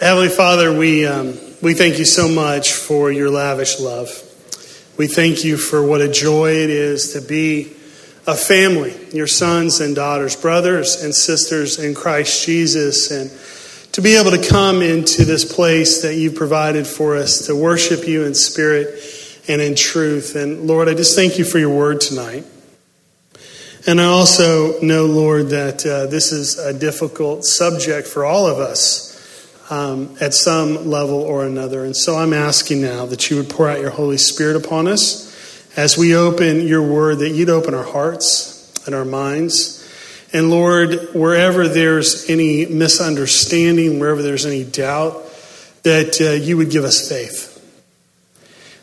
Heavenly Father, we, um, we thank you so much for your lavish love. We thank you for what a joy it is to be a family, your sons and daughters, brothers and sisters in Christ Jesus, and to be able to come into this place that you provided for us to worship you in spirit and in truth. And Lord, I just thank you for your word tonight. And I also know, Lord, that uh, this is a difficult subject for all of us um, at some level or another. And so I'm asking now that you would pour out your Holy Spirit upon us as we open your word, that you'd open our hearts and our minds. And Lord, wherever there's any misunderstanding, wherever there's any doubt, that uh, you would give us faith.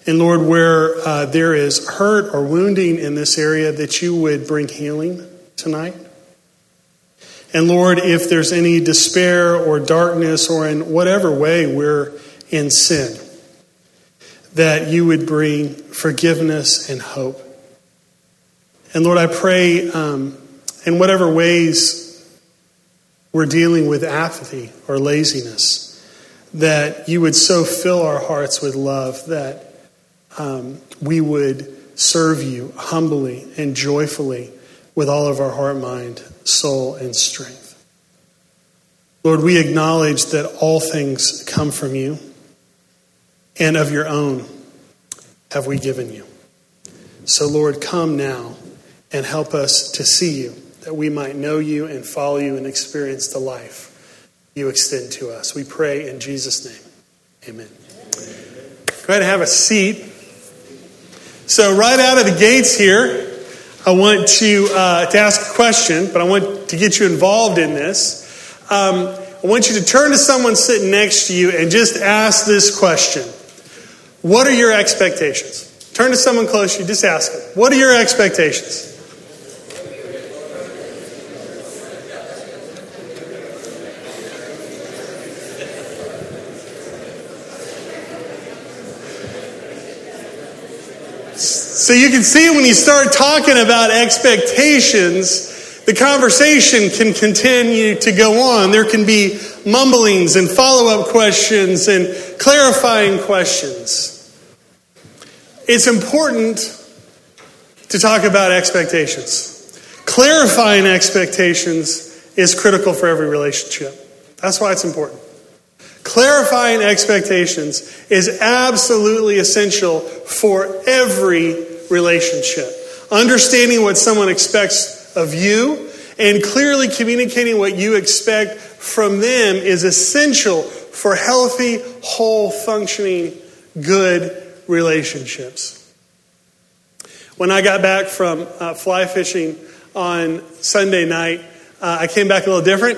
And Lord, where uh, there is hurt or wounding in this area, that you would bring healing tonight. And Lord, if there's any despair or darkness or in whatever way we're in sin, that you would bring forgiveness and hope. And Lord, I pray um, in whatever ways we're dealing with apathy or laziness, that you would so fill our hearts with love that um, we would serve you humbly and joyfully with all of our heart, mind, soul, and strength. Lord, we acknowledge that all things come from you, and of your own have we given you. So, Lord, come now and help us to see you, that we might know you and follow you and experience the life you extend to us. We pray in Jesus' name. Amen. Go ahead and have a seat. So, right out of the gates here, I want to, uh, to ask a question, but I want to get you involved in this. Um, I want you to turn to someone sitting next to you and just ask this question What are your expectations? Turn to someone close to you, just ask them, What are your expectations? So you can see when you start talking about expectations, the conversation can continue to go on. There can be mumblings and follow up questions and clarifying questions. It's important to talk about expectations. Clarifying expectations is critical for every relationship. That's why it's important. Clarifying expectations is absolutely essential for every relationship. Understanding what someone expects of you and clearly communicating what you expect from them is essential for healthy, whole, functioning, good relationships. When I got back from uh, fly fishing on Sunday night, uh, I came back a little different.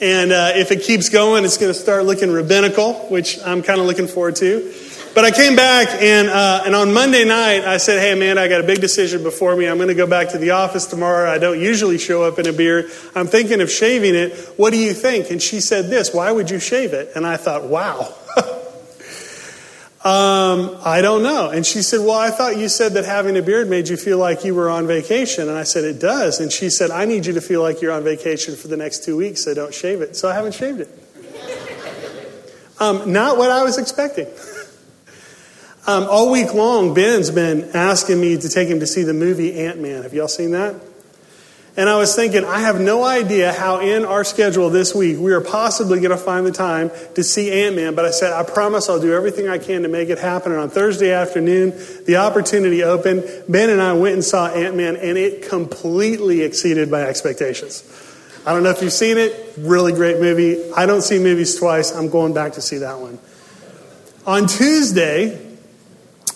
And uh, if it keeps going, it's going to start looking rabbinical, which I'm kind of looking forward to. But I came back, and, uh, and on Monday night, I said, Hey, Amanda, I got a big decision before me. I'm going to go back to the office tomorrow. I don't usually show up in a beard. I'm thinking of shaving it. What do you think? And she said this Why would you shave it? And I thought, Wow. um, I don't know. And she said, Well, I thought you said that having a beard made you feel like you were on vacation. And I said, It does. And she said, I need you to feel like you're on vacation for the next two weeks, so don't shave it. So I haven't shaved it. Um, not what I was expecting. Um, all week long, Ben's been asking me to take him to see the movie Ant Man. Have y'all seen that? And I was thinking, I have no idea how in our schedule this week we are possibly going to find the time to see Ant Man. But I said, I promise I'll do everything I can to make it happen. And on Thursday afternoon, the opportunity opened. Ben and I went and saw Ant Man, and it completely exceeded my expectations. I don't know if you've seen it. Really great movie. I don't see movies twice. I'm going back to see that one. On Tuesday,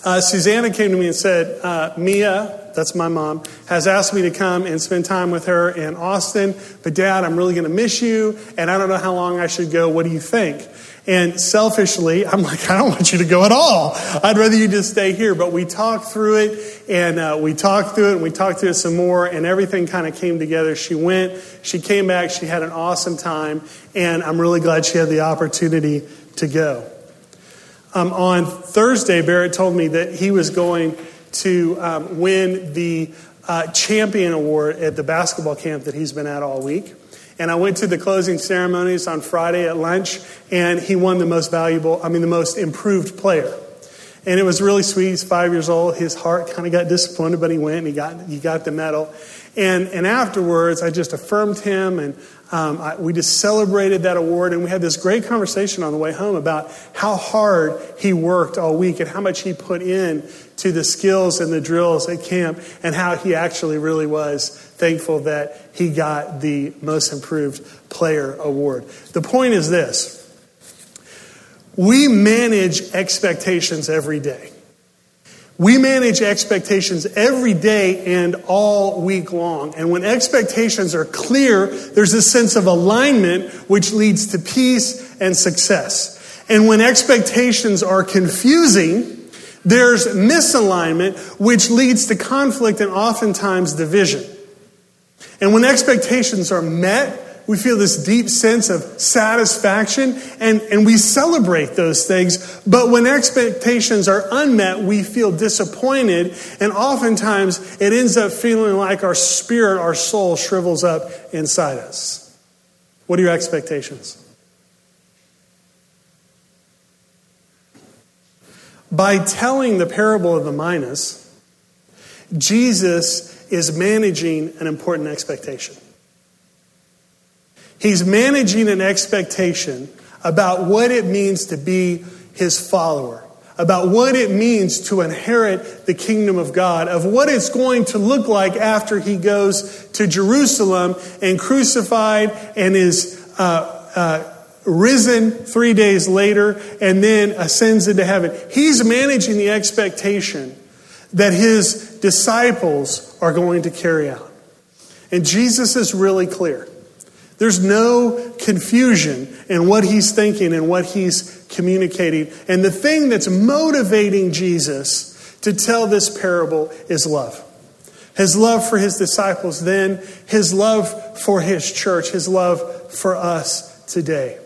uh, Susanna came to me and said, uh, Mia, that's my mom, has asked me to come and spend time with her in Austin. But, Dad, I'm really going to miss you, and I don't know how long I should go. What do you think? And selfishly, I'm like, I don't want you to go at all. I'd rather you just stay here. But we talked through it, and uh, we talked through it, and we talked through it some more, and everything kind of came together. She went, she came back, she had an awesome time, and I'm really glad she had the opportunity to go. Um, on Thursday, Barrett told me that he was going to um, win the uh, champion award at the basketball camp that he's been at all week. And I went to the closing ceremonies on Friday at lunch, and he won the most valuable, I mean, the most improved player. And it was really sweet. He's five years old. His heart kind of got disappointed, but he went and he got, he got the medal. And, and afterwards, I just affirmed him and um, I, we just celebrated that award. And we had this great conversation on the way home about how hard he worked all week and how much he put in to the skills and the drills at camp and how he actually really was thankful that he got the most improved player award. The point is this we manage expectations every day. We manage expectations every day and all week long. And when expectations are clear, there's a sense of alignment which leads to peace and success. And when expectations are confusing, there's misalignment which leads to conflict and oftentimes division. And when expectations are met, we feel this deep sense of satisfaction and, and we celebrate those things. But when expectations are unmet, we feel disappointed. And oftentimes it ends up feeling like our spirit, our soul shrivels up inside us. What are your expectations? By telling the parable of the minas, Jesus is managing an important expectation. He's managing an expectation about what it means to be his follower, about what it means to inherit the kingdom of God, of what it's going to look like after he goes to Jerusalem and crucified and is uh, uh, risen three days later and then ascends into heaven. He's managing the expectation that his disciples are going to carry out. And Jesus is really clear. There's no confusion in what he's thinking and what he's communicating. And the thing that's motivating Jesus to tell this parable is love. His love for his disciples then, his love for his church, his love for us today.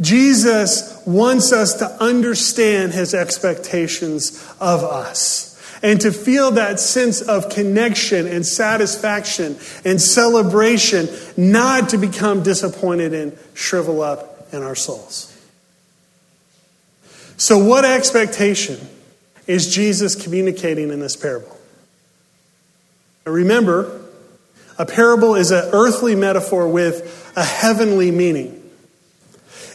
Jesus wants us to understand his expectations of us and to feel that sense of connection and satisfaction and celebration, not to become disappointed and shrivel up in our souls. So, what expectation is Jesus communicating in this parable? remember, a parable is an earthly metaphor with a heavenly meaning.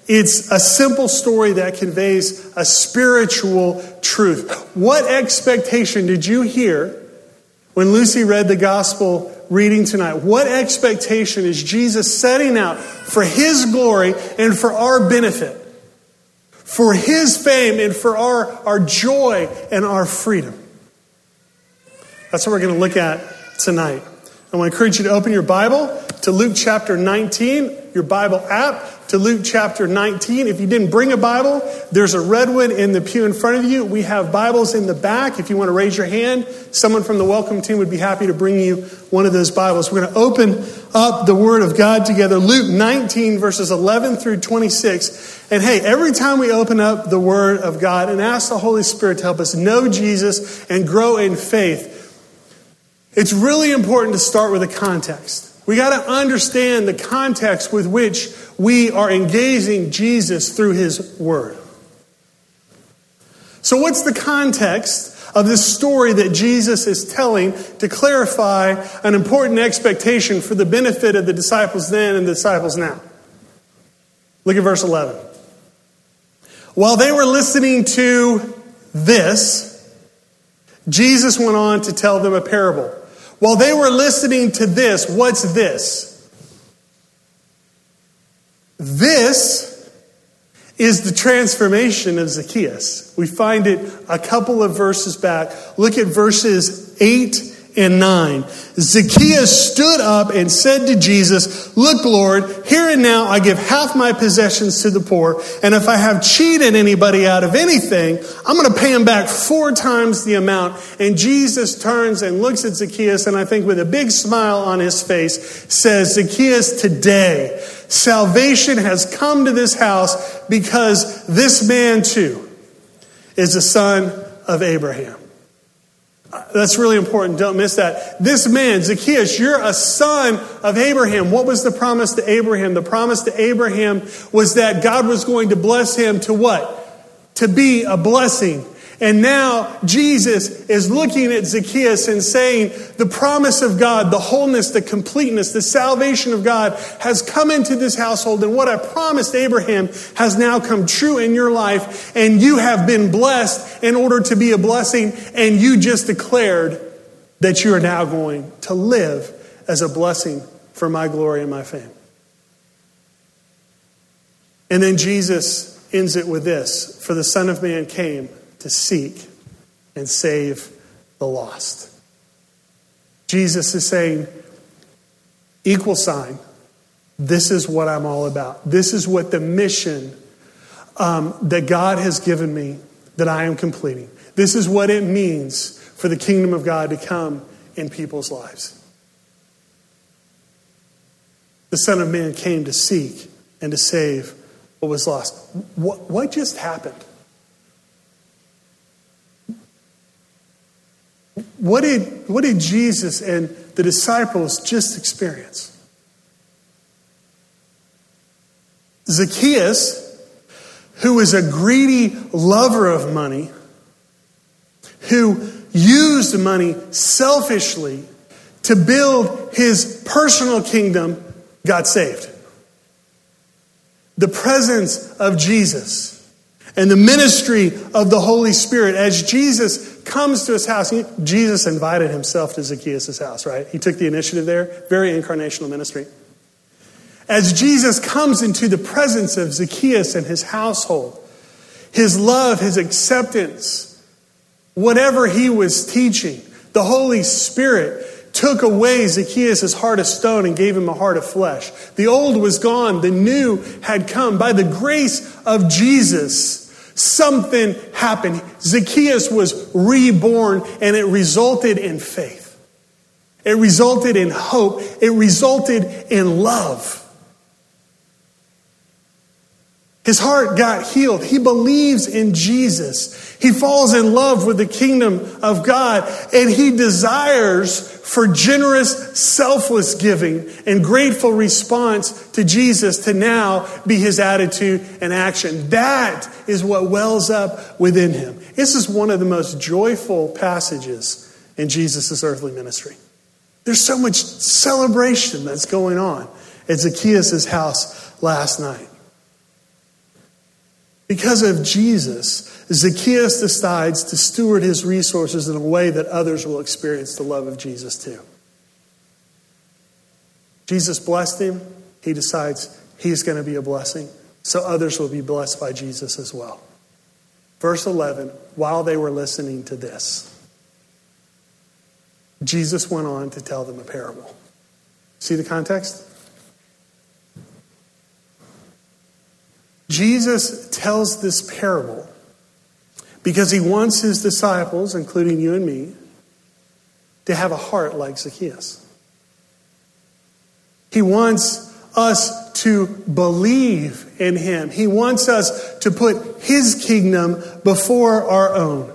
It's a simple story that conveys a spiritual truth. What expectation did you hear when Lucy read the gospel reading tonight? What expectation is Jesus setting out for His glory and for our benefit? For His fame and for our, our joy and our freedom? That's what we're going to look at tonight. I want to encourage you to open your Bible to Luke chapter 19, your Bible app to Luke chapter 19. If you didn't bring a Bible, there's a red one in the pew in front of you. We have Bibles in the back. If you want to raise your hand, someone from the welcome team would be happy to bring you one of those Bibles. We're going to open up the Word of God together. Luke 19, verses 11 through 26. And hey, every time we open up the Word of God and ask the Holy Spirit to help us know Jesus and grow in faith, it's really important to start with a context. We got to understand the context with which we are engaging Jesus through his word. So, what's the context of this story that Jesus is telling to clarify an important expectation for the benefit of the disciples then and the disciples now? Look at verse 11. While they were listening to this, Jesus went on to tell them a parable. While they were listening to this, what's this? This is the transformation of Zacchaeus. We find it a couple of verses back. Look at verses 8 and 9. Zacchaeus stood up and said to Jesus, Look, Lord, here and now I give half my possessions to the poor, and if I have cheated anybody out of anything, I'm going to pay him back four times the amount. And Jesus turns and looks at Zacchaeus, and I think with a big smile on his face, says, Zacchaeus, today salvation has come to this house because this man too is a son of Abraham. That's really important. Don't miss that. This man, Zacchaeus, you're a son of Abraham. What was the promise to Abraham? The promise to Abraham was that God was going to bless him to what? To be a blessing. And now Jesus is looking at Zacchaeus and saying, The promise of God, the wholeness, the completeness, the salvation of God has come into this household. And what I promised Abraham has now come true in your life. And you have been blessed in order to be a blessing. And you just declared that you are now going to live as a blessing for my glory and my fame. And then Jesus ends it with this For the Son of Man came to seek and save the lost. Jesus is saying, equal sign, this is what I'm all about. This is what the mission um, that God has given me that I am completing. This is what it means for the kingdom of God to come in people's lives. The Son of Man came to seek and to save what was lost. What, what just happened? What did, what did Jesus and the disciples just experience? Zacchaeus, who was a greedy lover of money, who used money selfishly to build his personal kingdom, got saved. The presence of Jesus and the ministry of the Holy Spirit as Jesus comes to his house. Jesus invited himself to Zacchaeus' house, right? He took the initiative there. Very incarnational ministry. As Jesus comes into the presence of Zacchaeus and his household, his love, his acceptance, whatever he was teaching, the Holy Spirit took away Zacchaeus' heart of stone and gave him a heart of flesh. The old was gone, the new had come. By the grace of Jesus, something happened. Zacchaeus was reborn, and it resulted in faith. It resulted in hope. It resulted in love. His heart got healed. He believes in Jesus. He falls in love with the kingdom of God and he desires for generous, selfless giving and grateful response to Jesus to now be his attitude and action. That is what wells up within him. This is one of the most joyful passages in Jesus' earthly ministry. There's so much celebration that's going on at Zacchaeus' house last night. Because of Jesus, Zacchaeus decides to steward his resources in a way that others will experience the love of Jesus too. Jesus blessed him. He decides he's going to be a blessing, so others will be blessed by Jesus as well. Verse 11 While they were listening to this, Jesus went on to tell them a parable. See the context? Jesus tells this parable because he wants his disciples, including you and me, to have a heart like Zacchaeus. He wants us to believe in him. He wants us to put his kingdom before our own.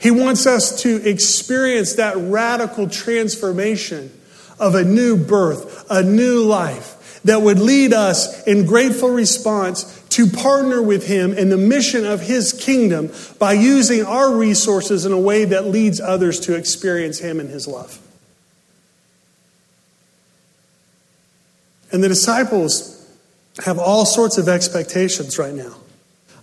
He wants us to experience that radical transformation of a new birth, a new life that would lead us in grateful response to partner with Him in the mission of His kingdom by using our resources in a way that leads others to experience Him and His love. And the disciples have all sorts of expectations right now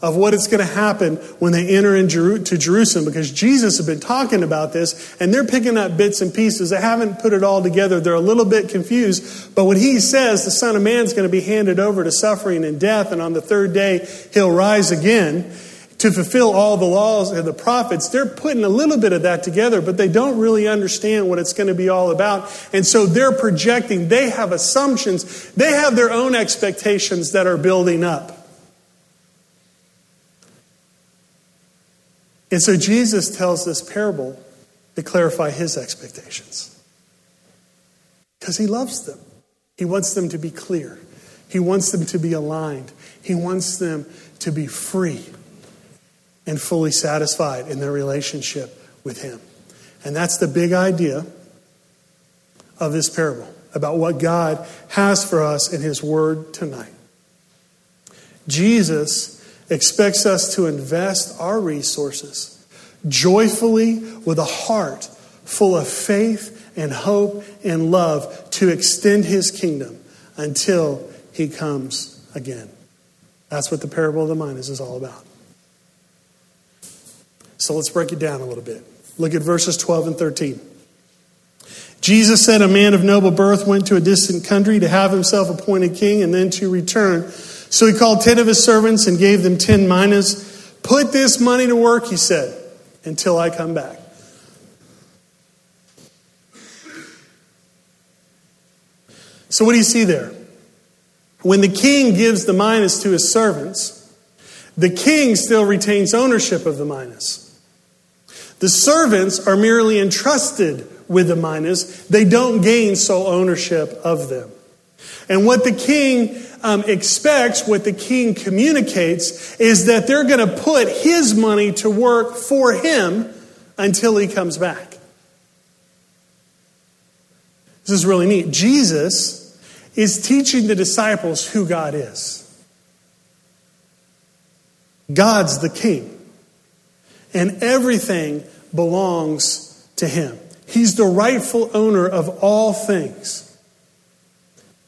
of what is going to happen when they enter into Jerusalem because Jesus has been talking about this and they're picking up bits and pieces. They haven't put it all together. They're a little bit confused. But when he says the Son of Man is going to be handed over to suffering and death, and on the third day he'll rise again to fulfill all the laws and the prophets, they're putting a little bit of that together, but they don't really understand what it's going to be all about. And so they're projecting, they have assumptions, they have their own expectations that are building up. And so Jesus tells this parable to clarify his expectations. Because he loves them. He wants them to be clear. He wants them to be aligned. He wants them to be free and fully satisfied in their relationship with him. And that's the big idea of this parable about what God has for us in His Word tonight. Jesus expects us to invest our resources joyfully with a heart full of faith and hope and love to extend His kingdom until He comes again. That's what the parable of the minas is all about. So let's break it down a little bit. Look at verses 12 and 13. Jesus said, A man of noble birth went to a distant country to have himself appointed king and then to return. So he called ten of his servants and gave them ten minas. Put this money to work, he said, until I come back. So, what do you see there? When the king gives the minas to his servants, the king still retains ownership of the minas. The servants are merely entrusted with the minas, they don't gain sole ownership of them. And what the king um, expects, what the king communicates, is that they're going to put his money to work for him until he comes back. This is really neat. Jesus is teaching the disciples who God is. God's the king, and everything belongs to him. He's the rightful owner of all things.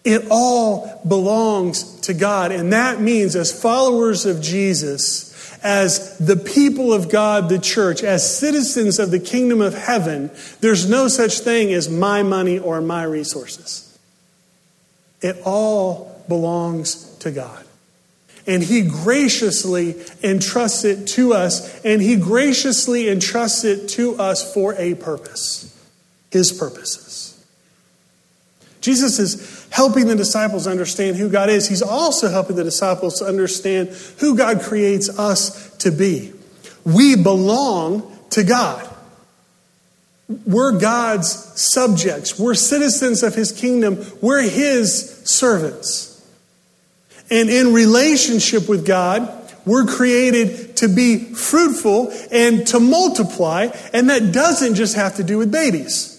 It all belongs to God. And that means, as followers of Jesus, as the people of God, the church, as citizens of the kingdom of heaven, there's no such thing as my money or my resources. It all belongs to God. And He graciously entrusts it to us, and He graciously entrusts it to us for a purpose His purposes. Jesus is helping the disciples understand who God is. He's also helping the disciples understand who God creates us to be. We belong to God. We're God's subjects. We're citizens of His kingdom. We're His servants. And in relationship with God, we're created to be fruitful and to multiply, and that doesn't just have to do with babies.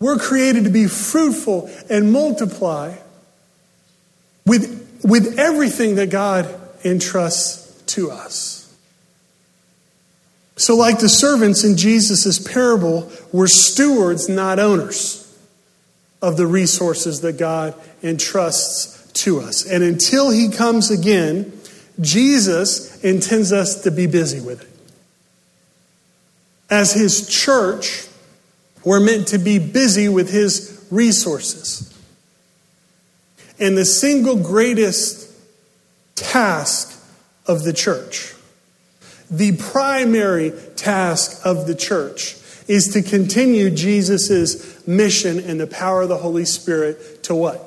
We're created to be fruitful and multiply with, with everything that God entrusts to us. So, like the servants in Jesus' parable, we're stewards, not owners of the resources that God entrusts to us. And until He comes again, Jesus intends us to be busy with it. As His church, we're meant to be busy with His resources. And the single greatest task of the church, the primary task of the church, is to continue Jesus' mission and the power of the Holy Spirit to what?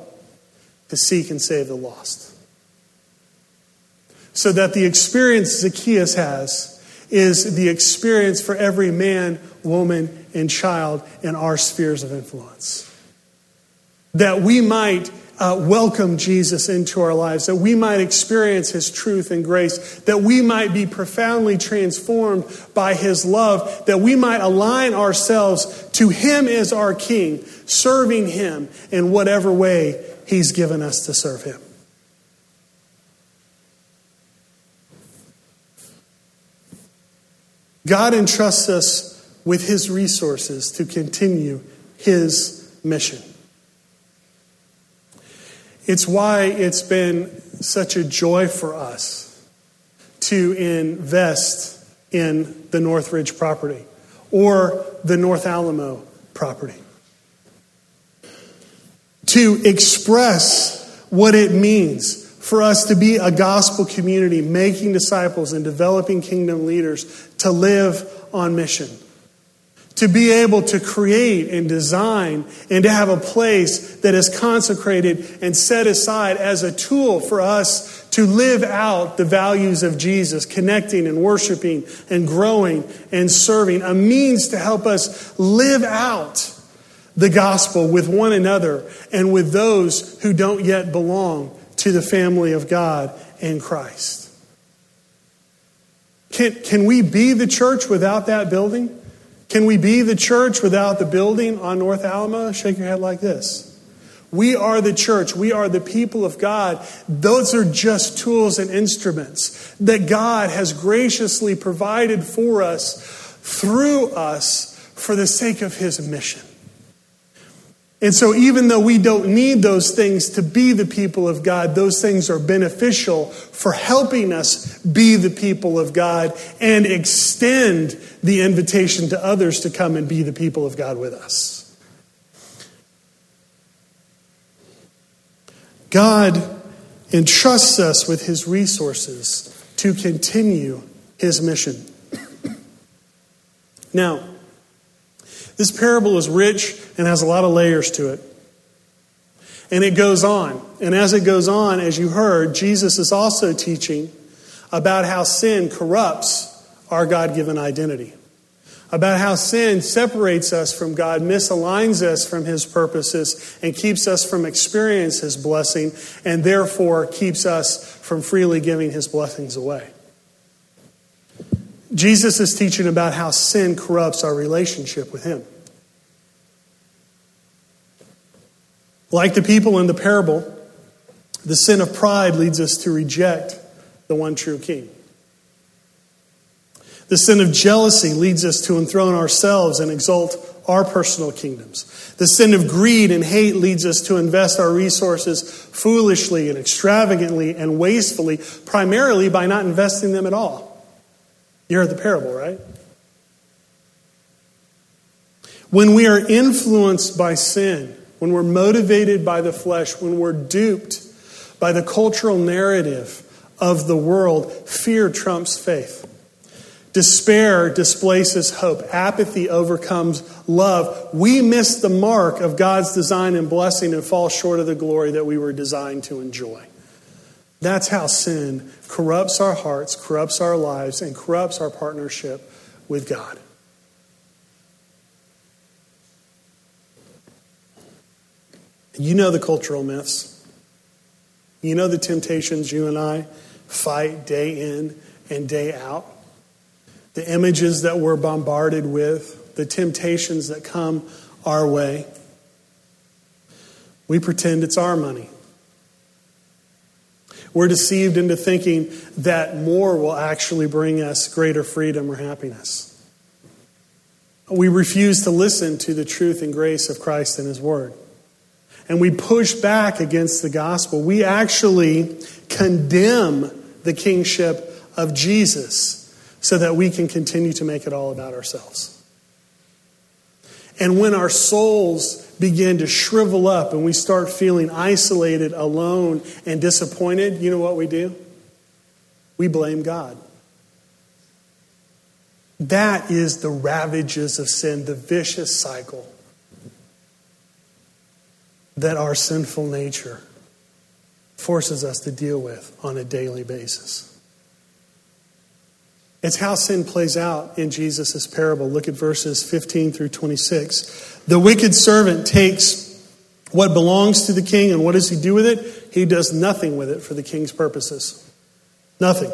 To seek and save the lost. So that the experience Zacchaeus has is the experience for every man, woman, and child in our spheres of influence. That we might uh, welcome Jesus into our lives, that we might experience his truth and grace, that we might be profoundly transformed by his love, that we might align ourselves to him as our king, serving him in whatever way he's given us to serve him. God entrusts us with his resources to continue his mission. It's why it's been such a joy for us to invest in the Northridge property or the North Alamo property. To express what it means for us to be a gospel community, making disciples and developing kingdom leaders to live on mission. To be able to create and design and to have a place that is consecrated and set aside as a tool for us to live out the values of Jesus, connecting and worshiping and growing and serving, a means to help us live out the gospel with one another and with those who don't yet belong to the family of God in Christ. Can, can we be the church without that building? Can we be the church without the building on North Alamo? Shake your head like this. We are the church. We are the people of God. Those are just tools and instruments that God has graciously provided for us through us for the sake of his mission. And so, even though we don't need those things to be the people of God, those things are beneficial for helping us be the people of God and extend the invitation to others to come and be the people of God with us. God entrusts us with his resources to continue his mission. Now, this parable is rich and has a lot of layers to it. And it goes on. And as it goes on, as you heard, Jesus is also teaching about how sin corrupts our God given identity, about how sin separates us from God, misaligns us from His purposes, and keeps us from experiencing His blessing, and therefore keeps us from freely giving His blessings away. Jesus is teaching about how sin corrupts our relationship with Him. Like the people in the parable, the sin of pride leads us to reject the one true King. The sin of jealousy leads us to enthrone ourselves and exalt our personal kingdoms. The sin of greed and hate leads us to invest our resources foolishly and extravagantly and wastefully, primarily by not investing them at all. You heard the parable, right? When we are influenced by sin, when we're motivated by the flesh, when we're duped by the cultural narrative of the world, fear trumps faith. Despair displaces hope. Apathy overcomes love. We miss the mark of God's design and blessing and fall short of the glory that we were designed to enjoy. That's how sin corrupts our hearts, corrupts our lives, and corrupts our partnership with God. You know the cultural myths. You know the temptations you and I fight day in and day out. The images that we're bombarded with, the temptations that come our way. We pretend it's our money. We're deceived into thinking that more will actually bring us greater freedom or happiness. We refuse to listen to the truth and grace of Christ and His Word. And we push back against the gospel. We actually condemn the kingship of Jesus so that we can continue to make it all about ourselves. And when our souls begin to shrivel up and we start feeling isolated, alone, and disappointed, you know what we do? We blame God. That is the ravages of sin, the vicious cycle that our sinful nature forces us to deal with on a daily basis. It's how sin plays out in Jesus' parable. Look at verses 15 through 26. The wicked servant takes what belongs to the king, and what does he do with it? He does nothing with it for the king's purposes. Nothing.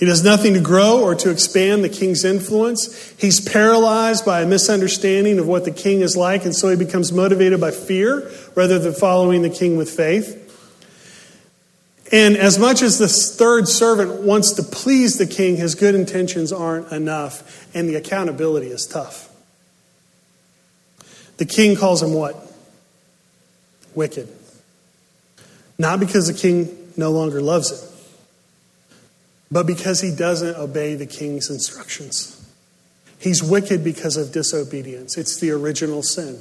He does nothing to grow or to expand the king's influence. He's paralyzed by a misunderstanding of what the king is like, and so he becomes motivated by fear rather than following the king with faith. And as much as the third servant wants to please the king, his good intentions aren't enough, and the accountability is tough. The king calls him what? Wicked. Not because the king no longer loves him, but because he doesn't obey the king's instructions. He's wicked because of disobedience, it's the original sin.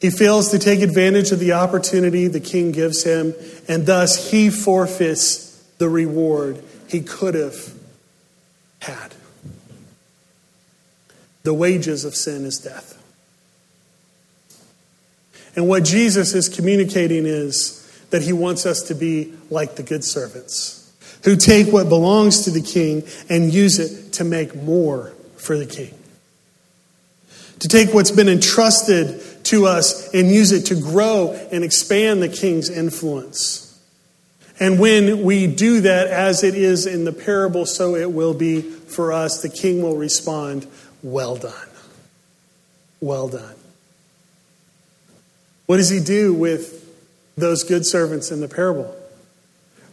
He fails to take advantage of the opportunity the king gives him, and thus he forfeits the reward he could have had. The wages of sin is death. And what Jesus is communicating is that he wants us to be like the good servants who take what belongs to the king and use it to make more for the king. To take what's been entrusted to us and use it to grow and expand the king's influence. And when we do that, as it is in the parable, so it will be for us. The king will respond, Well done. Well done. What does he do with those good servants in the parable?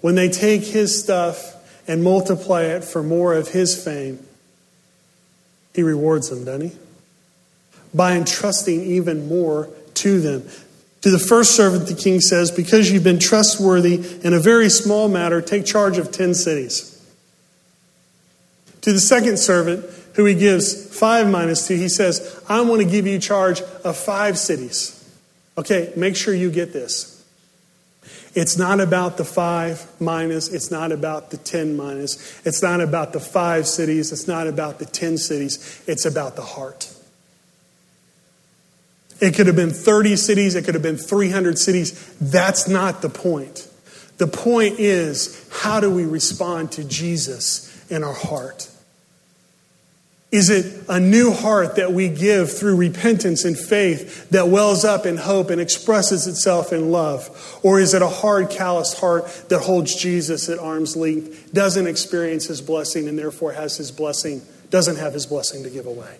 When they take his stuff and multiply it for more of his fame, he rewards them, doesn't he? By entrusting even more to them. To the first servant, the king says, Because you've been trustworthy in a very small matter, take charge of 10 cities. To the second servant, who he gives five two, he says, I want to give you charge of five cities. Okay, make sure you get this. It's not about the five minas. It's not about the 10 minas. It's not about the five cities. It's not about the 10 cities. It's about the heart. It could have been 30 cities. It could have been 300 cities. That's not the point. The point is, how do we respond to Jesus in our heart? Is it a new heart that we give through repentance and faith that wells up in hope and expresses itself in love? Or is it a hard, calloused heart that holds Jesus at arm's length, doesn't experience his blessing, and therefore has his blessing, doesn't have his blessing to give away?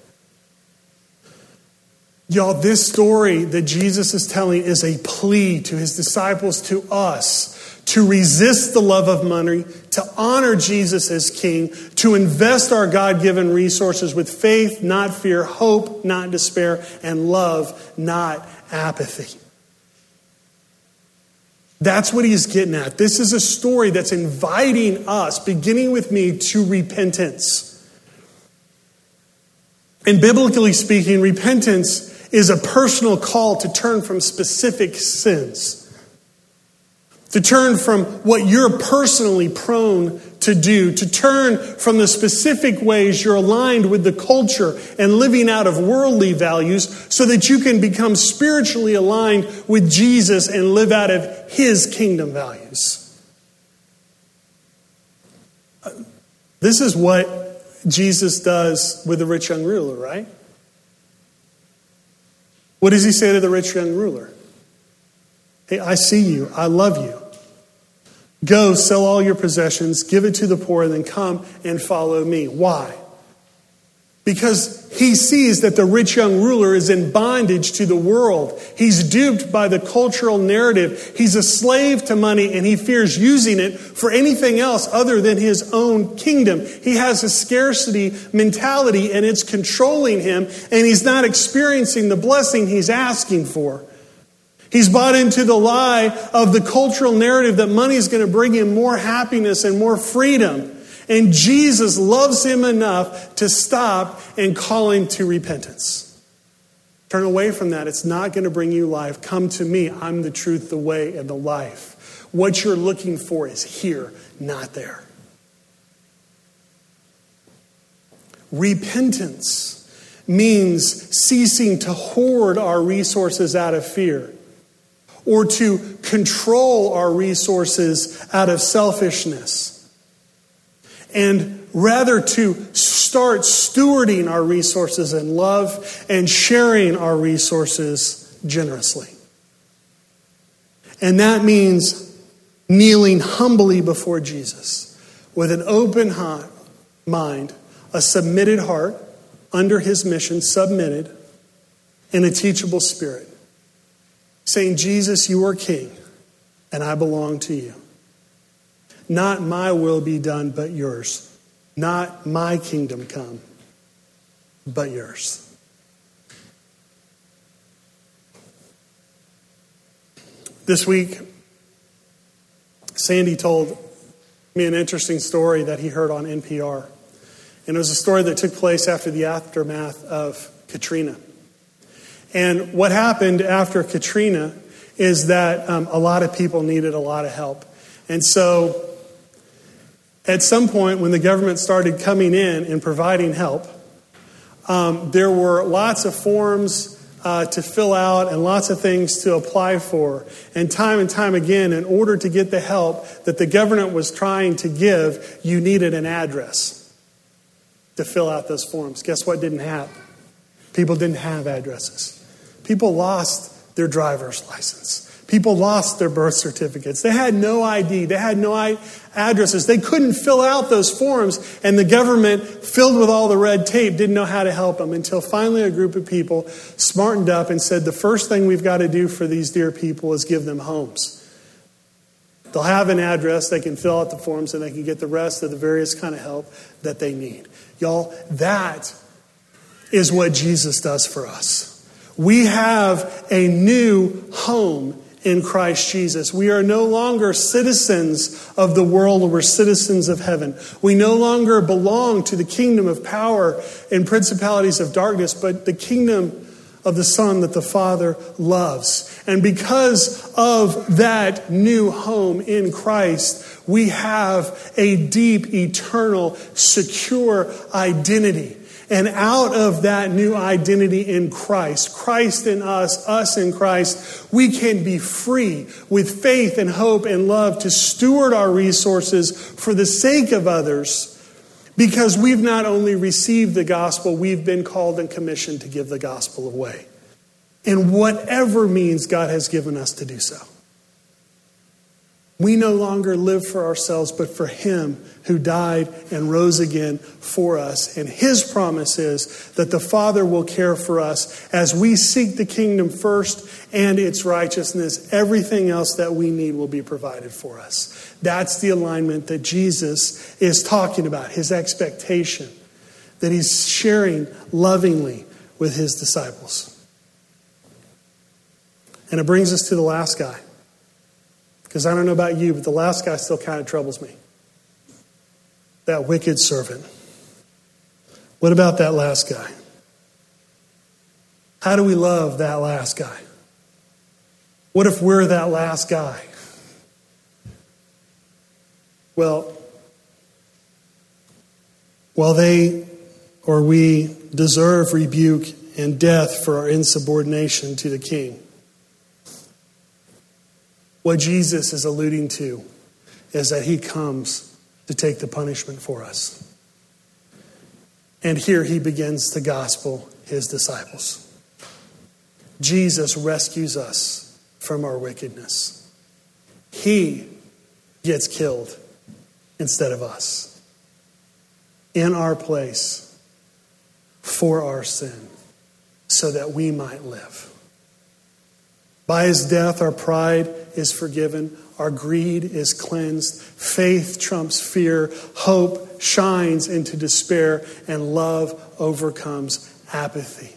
Y'all, this story that Jesus is telling is a plea to his disciples, to us, to resist the love of money, to honor Jesus as King, to invest our God given resources with faith, not fear, hope, not despair, and love, not apathy. That's what he's getting at. This is a story that's inviting us, beginning with me, to repentance. And biblically speaking, repentance is a personal call to turn from specific sins to turn from what you're personally prone to do, to turn from the specific ways you're aligned with the culture and living out of worldly values so that you can become spiritually aligned with Jesus and live out of his kingdom values. This is what Jesus does with the rich young ruler, right? What does he say to the rich young ruler? Hey, I see you. I love you. Go, sell all your possessions, give it to the poor, and then come and follow me. Why? Because he sees that the rich young ruler is in bondage to the world. He's duped by the cultural narrative. He's a slave to money and he fears using it for anything else other than his own kingdom. He has a scarcity mentality and it's controlling him and he's not experiencing the blessing he's asking for. He's bought into the lie of the cultural narrative that money is going to bring him more happiness and more freedom. And Jesus loves him enough to stop and call him to repentance. Turn away from that. It's not going to bring you life. Come to me. I'm the truth, the way, and the life. What you're looking for is here, not there. Repentance means ceasing to hoard our resources out of fear or to control our resources out of selfishness. And rather to start stewarding our resources in love and sharing our resources generously. And that means kneeling humbly before Jesus with an open mind, a submitted heart under his mission, submitted, and a teachable spirit saying, Jesus, you are king, and I belong to you. Not my will be done, but yours. Not my kingdom come, but yours. This week, Sandy told me an interesting story that he heard on NPR. And it was a story that took place after the aftermath of Katrina. And what happened after Katrina is that um, a lot of people needed a lot of help. And so at some point, when the government started coming in and providing help, um, there were lots of forms uh, to fill out and lots of things to apply for. And time and time again, in order to get the help that the government was trying to give, you needed an address to fill out those forms. Guess what didn't happen? People didn't have addresses. People lost their driver's license. People lost their birth certificates. They had no ID. They had no addresses. They couldn't fill out those forms, and the government, filled with all the red tape, didn't know how to help them until finally a group of people smartened up and said, The first thing we've got to do for these dear people is give them homes. They'll have an address, they can fill out the forms, and they can get the rest of the various kind of help that they need. Y'all, that is what Jesus does for us. We have a new home in Christ Jesus. We are no longer citizens of the world, we're citizens of heaven. We no longer belong to the kingdom of power and principalities of darkness, but the kingdom of the Son that the Father loves. And because of that new home in Christ, we have a deep, eternal, secure identity. And out of that new identity in Christ, Christ in us, us in Christ, we can be free with faith and hope and love to steward our resources for the sake of others because we've not only received the gospel, we've been called and commissioned to give the gospel away in whatever means God has given us to do so. We no longer live for ourselves, but for Him who died and rose again for us. And His promise is that the Father will care for us as we seek the kingdom first and its righteousness. Everything else that we need will be provided for us. That's the alignment that Jesus is talking about, His expectation that He's sharing lovingly with His disciples. And it brings us to the last guy. Because I don't know about you, but the last guy still kind of troubles me. That wicked servant. What about that last guy? How do we love that last guy? What if we're that last guy? Well, while they or we deserve rebuke and death for our insubordination to the king, what Jesus is alluding to is that he comes to take the punishment for us. And here he begins to gospel his disciples. Jesus rescues us from our wickedness. He gets killed instead of us in our place for our sin so that we might live. By his death, our pride is forgiven, our greed is cleansed, faith trumps fear, hope shines into despair, and love overcomes apathy.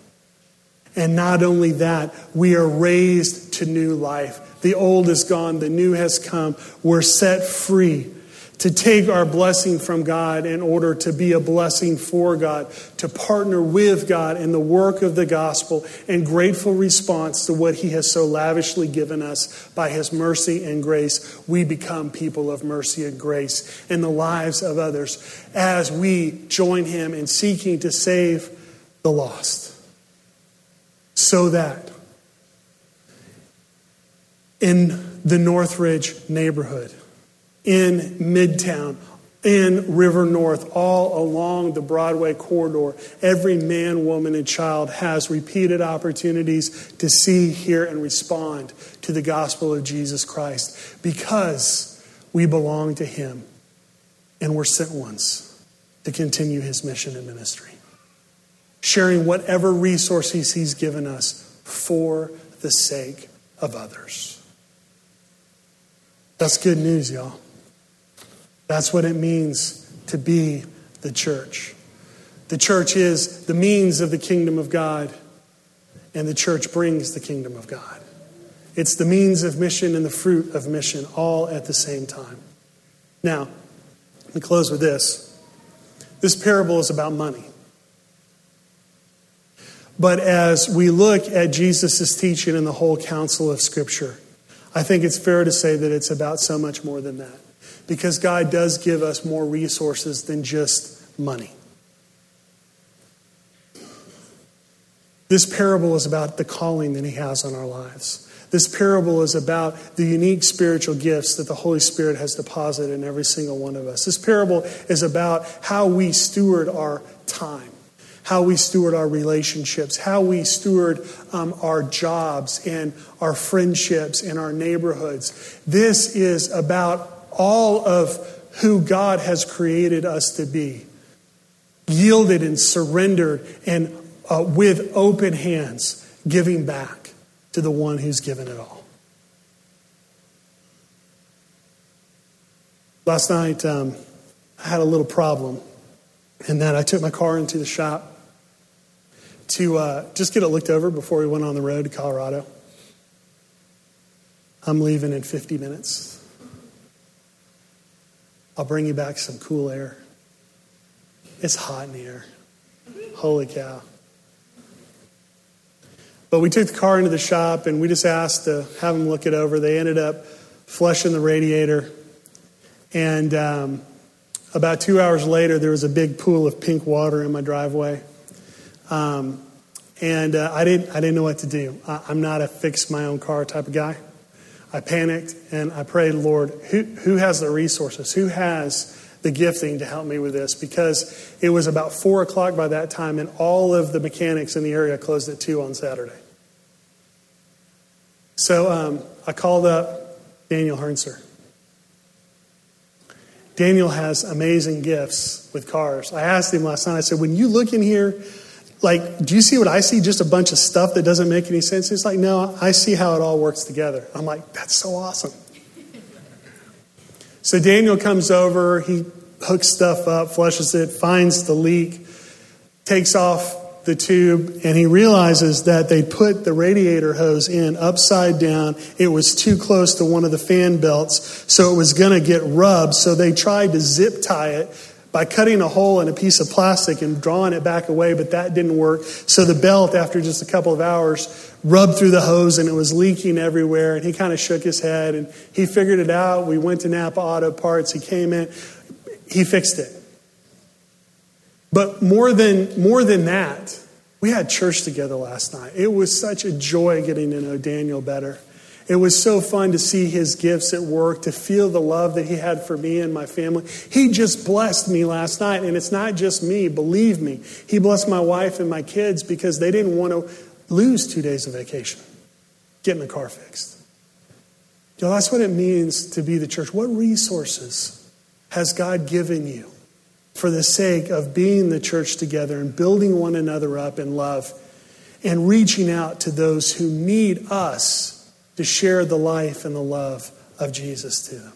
And not only that, we are raised to new life. The old is gone, the new has come. We're set free to take our blessing from God in order to be a blessing for God, to partner with God in the work of the gospel in grateful response to what He has so lavishly given us by His mercy and grace. We become people of mercy and grace in the lives of others as we join Him in seeking to save the lost. So that in the Northridge neighborhood, in Midtown, in River North, all along the Broadway corridor. Every man, woman, and child has repeated opportunities to see, hear, and respond to the gospel of Jesus Christ because we belong to Him and we're sent ones to continue His mission and ministry. Sharing whatever resources He's given us for the sake of others. That's good news, y'all. That's what it means to be the church. The church is the means of the kingdom of God, and the church brings the kingdom of God. It's the means of mission and the fruit of mission all at the same time. Now, let me close with this. This parable is about money. But as we look at Jesus' teaching and the whole counsel of Scripture, I think it's fair to say that it's about so much more than that because God does give us more resources than just money. This parable is about the calling that He has on our lives. This parable is about the unique spiritual gifts that the Holy Spirit has deposited in every single one of us. This parable is about how we steward our time how we steward our relationships, how we steward um, our jobs and our friendships and our neighborhoods. This is about all of who God has created us to be yielded and surrendered and uh, with open hands, giving back to the one who's given it all. Last night, um, I had a little problem in that I took my car into the shop to uh, just get it looked over before we went on the road to Colorado. I'm leaving in 50 minutes. I'll bring you back some cool air. It's hot in here. Holy cow. But we took the car into the shop and we just asked to have them look it over. They ended up flushing the radiator. And um, about two hours later, there was a big pool of pink water in my driveway. Um, and uh, I, didn't, I didn't know what to do. I, I'm not a fix my own car type of guy. I panicked and I prayed, Lord, who, who has the resources? Who has the gifting to help me with this? Because it was about four o'clock by that time, and all of the mechanics in the area closed at two on Saturday. So um, I called up Daniel Hernser. Daniel has amazing gifts with cars. I asked him last night, I said, when you look in here, like, do you see what I see? Just a bunch of stuff that doesn't make any sense. He's like, no, I see how it all works together. I'm like, that's so awesome. so Daniel comes over, he hooks stuff up, flushes it, finds the leak, takes off the tube, and he realizes that they put the radiator hose in upside down. It was too close to one of the fan belts, so it was going to get rubbed. So they tried to zip tie it by cutting a hole in a piece of plastic and drawing it back away, but that didn't work. So the belt, after just a couple of hours, rubbed through the hose and it was leaking everywhere. And he kind of shook his head and he figured it out. We went to Napa Auto Parts. He came in, he fixed it. But more than, more than that, we had church together last night. It was such a joy getting to know Daniel better. It was so fun to see his gifts at work, to feel the love that he had for me and my family. He just blessed me last night, and it's not just me, believe me. He blessed my wife and my kids because they didn't want to lose two days of vacation, getting the car fixed. Know, that's what it means to be the church. What resources has God given you for the sake of being the church together and building one another up in love and reaching out to those who need us? To share the life and the love of Jesus to them.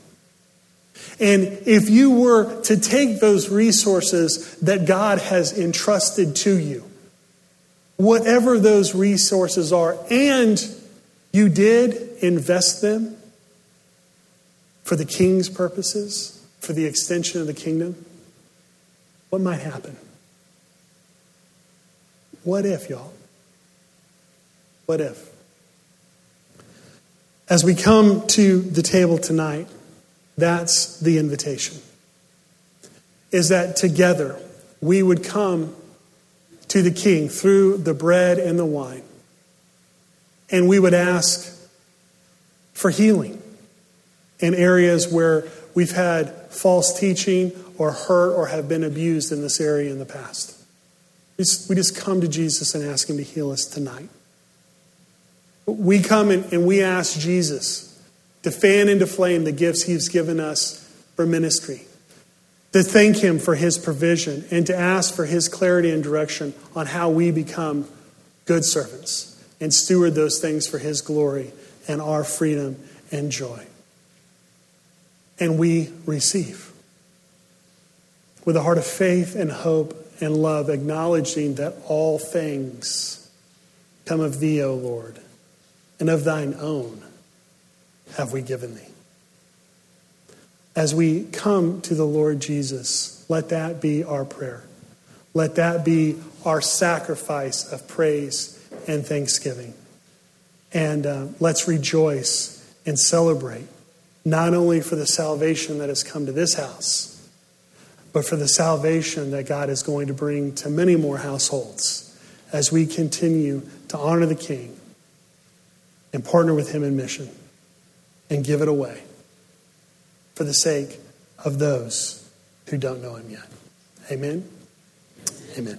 And if you were to take those resources that God has entrusted to you, whatever those resources are, and you did invest them for the king's purposes, for the extension of the kingdom, what might happen? What if, y'all? What if? As we come to the table tonight, that's the invitation. Is that together we would come to the King through the bread and the wine, and we would ask for healing in areas where we've had false teaching or hurt or have been abused in this area in the past. We just, come to Jesus and ask Him to heal us tonight. We come and, we ask Jesus to fan into flame the gifts he's given us for ministry, to thank him for his provision, and to ask for his clarity and direction on how we become good servants and steward those things for his glory and our freedom and joy. And we receive with a heart of faith and hope and love, acknowledging that all things come of thee, O Lord and of thine own have we given thee. As we come to the Lord Jesus, let that be our prayer. Let that be our sacrifice of praise and thanksgiving. And uh, let's rejoice and celebrate, not only for the salvation that has come to this house, but for the salvation that God is going to bring to many more households as we continue to honor the King and partner with Him in mission and give it away for the sake of those who don't know Him yet. Amen. Amen.